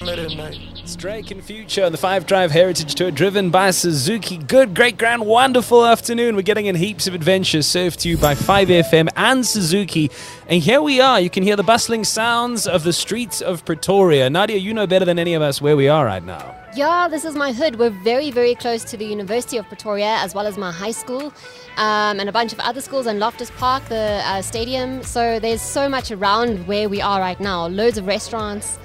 It's Drake and Future on the Five Drive Heritage Tour driven by Suzuki. Good, great, grand, wonderful afternoon. We're getting in heaps of adventures served to you by 5FM and Suzuki. And here we are. You can hear the bustling sounds of the streets of Pretoria. Nadia, you know better than any of us where we are right now. Yeah, this is my hood. We're very, very close to the University of Pretoria, as well as my high school, um, and a bunch of other schools, and Loftus Park, the uh, stadium. So there's so much around where we are right now. Loads of restaurants.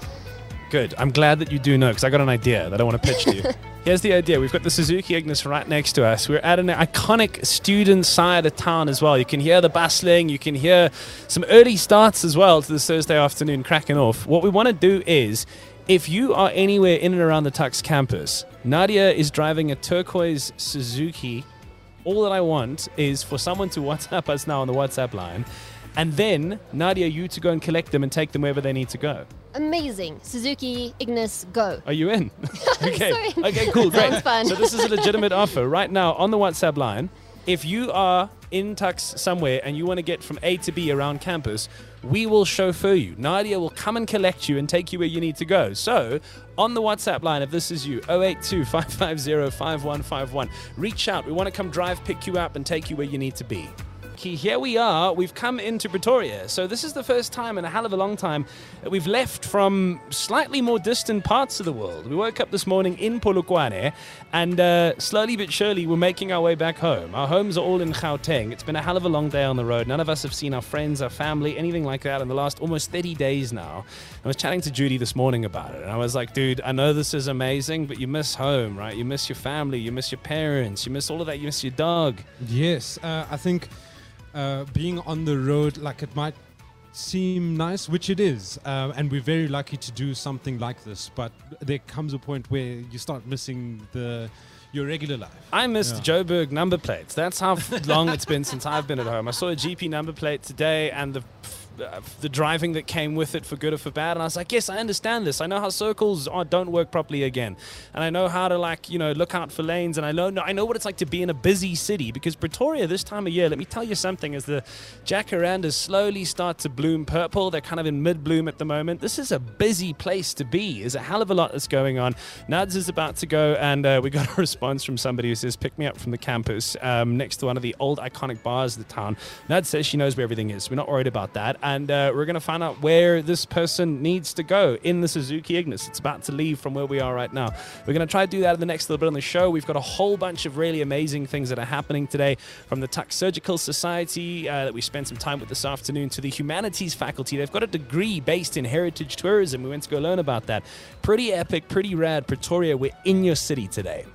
Good. I'm glad that you do know because I got an idea that I want to pitch to you. Here's the idea. We've got the Suzuki Ignis right next to us. We're at an iconic student side of town as well. You can hear the bustling. You can hear some early starts as well to this Thursday afternoon cracking off. What we want to do is, if you are anywhere in and around the Tuks campus, Nadia is driving a turquoise Suzuki. All that I want is for someone to WhatsApp us now on the WhatsApp line, and then Nadia, you to go and collect them and take them wherever they need to go. Amazing. Suzuki Ignis Go. Are you in? okay. Okay, cool, great. Sounds fun. So this is a legitimate offer right now on the WhatsApp line. If you are in Tuks somewhere and you want to get from A to B around campus, we will chauffeur you. Nadia will come and collect you and take you where you need to go. So, on the WhatsApp line, if this is you, 082 550 5151, reach out. We want to come drive, pick you up, and take you where you need to be here we are. We've come into Pretoria. So this is the first time in a hell of a long time that we've left from slightly more distant parts of the world. We woke up this morning in Polokwane, and uh, slowly but surely we're making our way back home. Our homes are all in Gauteng. It's been a hell of a long day on the road. None of us have seen our friends, our family, anything like that in the last almost 30 days now. I was chatting to Judy this morning about it, and I was like, dude, I know this is amazing, but you miss home, right? You miss your family, you miss your parents, you miss all of that, you miss your dog. Yes, uh, I think uh, being on the road, like it might seem nice, which it is, uh, and we're very lucky to do something like this. But there comes a point where you start missing the your regular life. I missed yeah. Joburg number plates. That's how long it's been since I've been at home. I saw a GP number plate today, and the the driving that came with it for good or for bad. And I was like, yes, I understand this. I know how circles don't work properly again, and I know how to like you know look out for lanes, and I know I know what it's like to be in a busy city because Pretoria this time of year. Let me tell you something: as the jacarandas slowly start to bloom purple, they're kind of in mid bloom at the moment. This is a busy place to be. There's a hell of a lot that's going on. Nads is about to go, and uh, we got a response from somebody who says, "Pick me up from the campus um, next to one of the old iconic bars of the town." Nads says she knows where everything is. We're not worried about that and uh, we're going to find out where this person needs to go in the Suzuki Ignis. It's about to leave from where we are right now. We're going to try to do that in the next little bit on the show. We've got a whole bunch of really amazing things that are happening today from the Tuks Surgical Society uh, that we spent some time with this afternoon to the Humanities Faculty. They've got a degree based in heritage tourism. We went to go learn about that. Pretty epic, pretty rad. Pretoria, we're in your city today.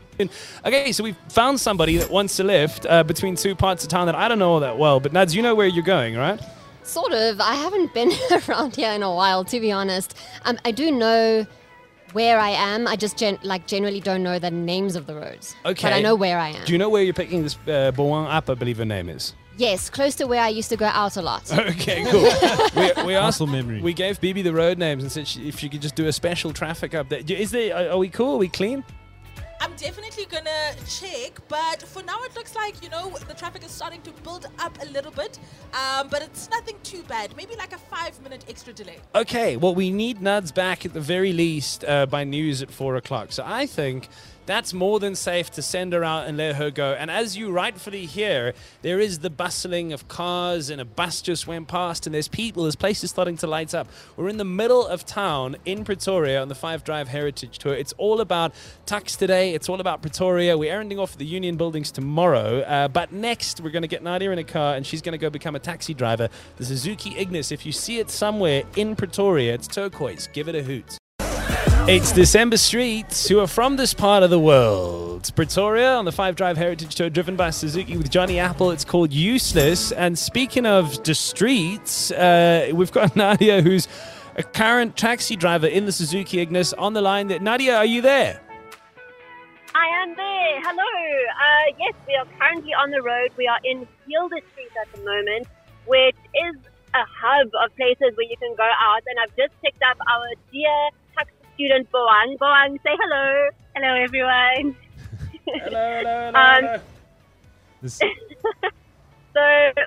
Okay, so we've found somebody that wants to lift uh, between two parts of town that I don't know all that well. But Nads, you know where you're going, right? Sort of. I haven't been around here in a while, to be honest. Um, I do know where I am. I just gen- like generally don't know the names of the roads. Okay. But I know where I am. Do you know where you're picking this uh, Boan up? I believe her name is. Yes, close to where I used to go out a lot. Okay, cool. we, we asked, Muscle memory. We gave Bibi the road names and said she, if she could just do a special traffic update. Is there? Are, are we cool? Are we clean? I'm definitely gonna check, but for now it looks like you know the traffic is starting to build up a little bit, um, but it's nothing too bad. Maybe like a five-minute extra delay. Okay, well we need Nads back at the very least uh, by news at four o'clock. So I think that's more than safe to send her out and let her go. And as you rightfully hear, there is the bustling of cars, and a bus just went past, and there's people, there's places starting to light up. We're in the middle of town in Pretoria on the Five Drive Heritage Tour. It's all about Tuks today, it's all about Pretoria. We're ending off the Union Buildings tomorrow, uh, but next we're going to get Nadia in a car, and she's going to go become a taxi driver. The Suzuki Ignis, if you see it somewhere in Pretoria, it's turquoise. Give it a hoot. It's December Streets, who are from this part of the world. Pretoria on the Five Drive Heritage Tour, driven by Suzuki with Johnny Apple. It's called Useless. And speaking of the streets, uh, we've got Nadia, who's a current taxi driver in the Suzuki Ignis, on the line. Nadia, are you there? I am there. Hello. Uh, yes, we are currently on the road. We are in Fielder Street at the moment, which is a hub of places where you can go out. And I've just picked up our dear student Boang. Boang, say hello. Hello, everyone. hello, hello, hello. Um, so,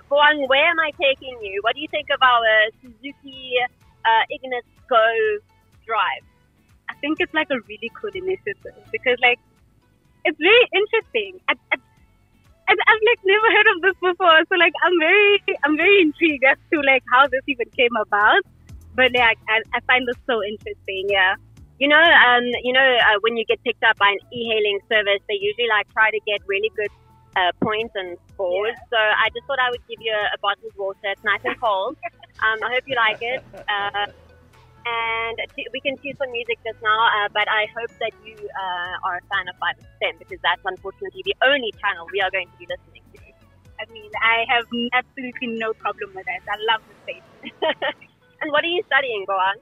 Boang, where am I taking you? What do you think of our Suzuki uh, Ignis Go Drive? I think it's like a really cool initiative because like it's very interesting. I, I, I, I've like never heard of this before, so like I'm very I'm very intrigued as to like how this even came about. But like I, I find this so interesting. Yeah. You know, um, you know, uh, when you get picked up by an e-hailing service, they usually like try to get really good uh, points and scores. So I just thought I would give you a, a of water. It's nice and cold. Um, I hope you like it. Uh, and t- we can choose some music just now, uh, but I hope that you uh, are a fan of 5FM because that's unfortunately the only channel we are going to be listening to. I mean, I have absolutely no problem with that. I love the station. and what are you studying, Goan?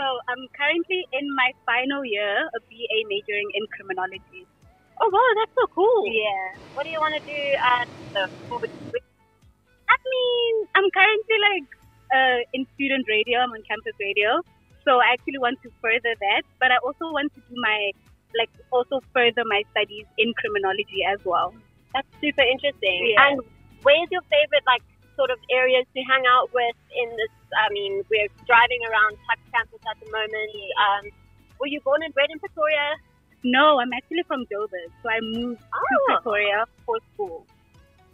So I'm currently in my final year, of BA majoring in criminology. Oh wow, that's so cool. Yeah. What do you want to do at the I mean, I'm currently like uh, in student radio. I'm on campus radio, so I actually want to further that. But I also want to do my like also further my studies in criminology as well. That's super interesting. Yeah. And where's your favorite like sort of areas to hang out with in this? I mean, we're driving around Tuks campus at the moment. Um, were you born and bred in Pretoria? No, I'm actually from Joburg, so I moved to Oh. Pretoria for school.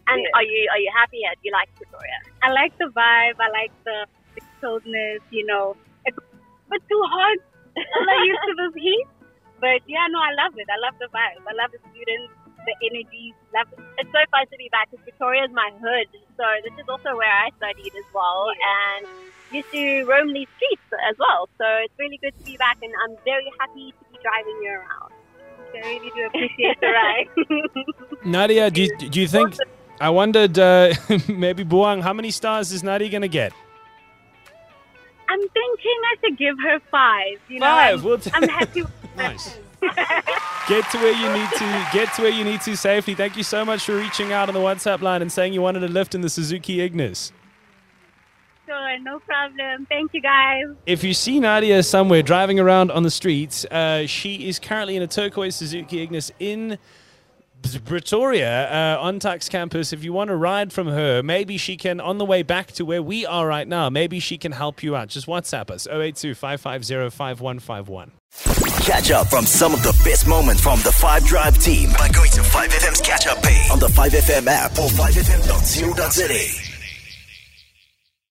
And Yeah. are you are you happy here? Do you like Pretoria? I like the vibe. I like the, the coldness. You know, it's but too hot. I'm not used to this heat. But yeah, no, I love it. I love the vibe. I love the students, the energy. Love. It's so fun to be back because Victoria is my hood. So this is also where I studied as well and used to roam these streets as well. So it's really good to be back and I'm very happy to be driving you around. I really do appreciate the ride. Nadia, do you, do you think? I wondered, uh, maybe Buang, how many stars is Nadia going to get? I'm thinking I should give her five. You know, Five, I'm, we'll t- I'm happy. With Nice. Get to where you need to. Get to where you need to safely. Thank you so much for reaching out on the WhatsApp line and saying you wanted a lift in the Suzuki Ignis. Sure, no problem. Thank you, guys. If you see Nadia somewhere driving around on the streets, uh, she is currently in a turquoise Suzuki Ignis in Pretoria uh, on Tuks campus. If you want to ride from her, maybe she can, on the way back to where we are right now, maybe she can help you out. Just WhatsApp us 082 550 5151. Catch up from some of the best moments from the 5 Drive team by going to 5FM's catch up page on the 5FM app or 5FM.co.za.